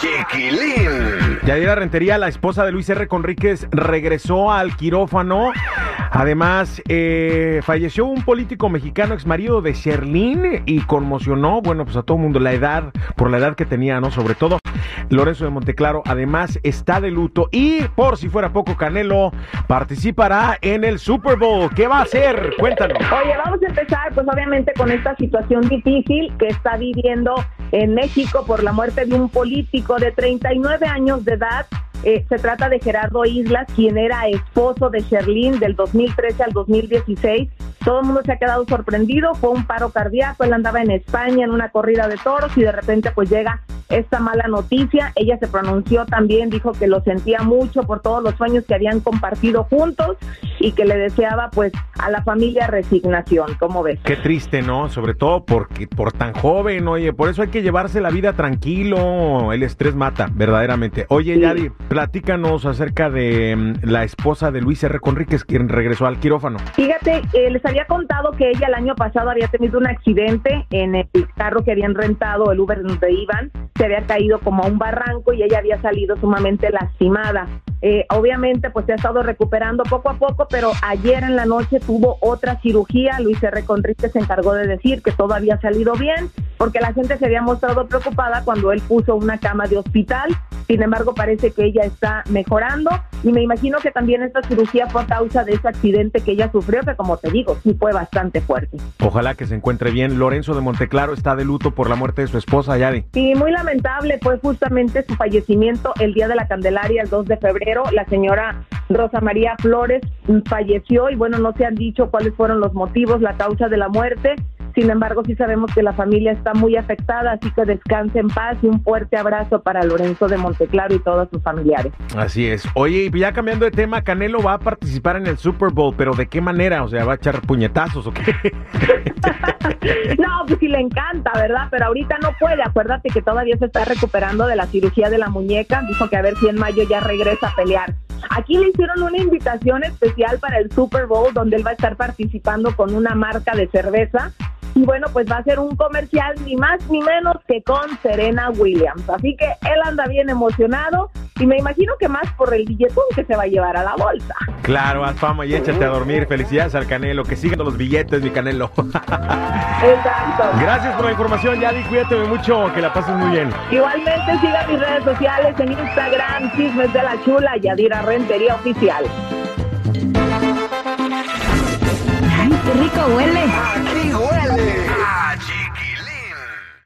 Chiquilín. Yadira Rentería, la esposa de Luis R. Conríquez, regresó al quirófano. Además, eh, falleció un político mexicano, ex marido de Sherlyn, y conmocionó, bueno, pues a todo el mundo, la edad, por la edad que tenía, ¿no? Sobre todo, Lorenzo de Monteclaro, además, está de luto. Y por si fuera poco, Canelo participará en el Super Bowl. ¿Qué va a hacer? Cuéntanos. Oye, vamos a empezar, pues obviamente con esta situación difícil que está viviendo en México por la muerte de un político de 39 años de edad. Eh, se trata de Gerardo Islas, quien era esposo de Sherlyn del 2013 al 2016. Todo el mundo se ha quedado sorprendido, fue un paro cardíaco, él andaba en España en una corrida de toros y de repente pues llega esta mala noticia. Ella se pronunció también, dijo que lo sentía mucho por todos los sueños que habían compartido juntos y que le deseaba pues a la familia resignación. ¿Cómo ves? Qué triste, ¿no? Sobre todo porque por tan joven, oye, por eso hay que llevarse la vida tranquilo. El estrés mata, verdaderamente. Oye, Yadi, platícanos acerca de mm, la esposa de Luis R. Conríquez, quien regresó al quirófano. Fíjate, eh, les había contado que ella el año pasado había tenido un accidente en el carro que habían rentado, el Uber donde iban, se había caído como a un barranco y ella había salido sumamente lastimada. Eh, obviamente, pues se ha estado recuperando poco a poco, pero ayer en la noche tuvo otra cirugía. Luis R. Conríquez se encargó de decir que todo había salido bien, porque la gente se había mostrado preocupada cuando él puso una cama de hospital. Sin embargo, parece que ella está mejorando y me imagino que también esta cirugía fue a causa de ese accidente que ella sufrió, que como te digo, sí fue bastante fuerte. Ojalá que se encuentre bien. Lorenzo de Monteclaro está de luto por la muerte de su esposa, Yadi. Y muy lamentable fue justamente su fallecimiento el día de la Candelaria, el 2 de febrero. La señora Rosa María Flores falleció y bueno, no se han dicho cuáles fueron los motivos, la causa de la muerte. Sin embargo, sí sabemos que la familia está muy afectada, así que descanse en paz y un fuerte abrazo para Lorenzo de Monteclaro y todos sus familiares. Así es. Oye, y ya cambiando de tema, Canelo va a participar en el Super Bowl, pero ¿de qué manera? O sea, ¿va a echar puñetazos o qué? no, pues sí le encanta, ¿verdad? Pero ahorita no puede. Acuérdate que todavía se está recuperando de la cirugía de la muñeca. Dijo que a ver si en mayo ya regresa a pelear. Aquí le hicieron una invitación especial para el Super Bowl donde él va a estar participando con una marca de cerveza. Y bueno, pues va a ser un comercial ni más ni menos que con Serena Williams. Así que él anda bien emocionado y me imagino que más por el billetón que se va a llevar a la bolsa. Claro, haz fama y échate a dormir. Felicidades al Canelo. Que sigan los billetes, mi Canelo. Exacto. Gracias por la información, Yadi. Cuídate mucho. Que la pases muy bien. Igualmente siga mis redes sociales en Instagram, Chismes de la Chula, Yadira Rentería Oficial. ¡Ay, qué rico huele!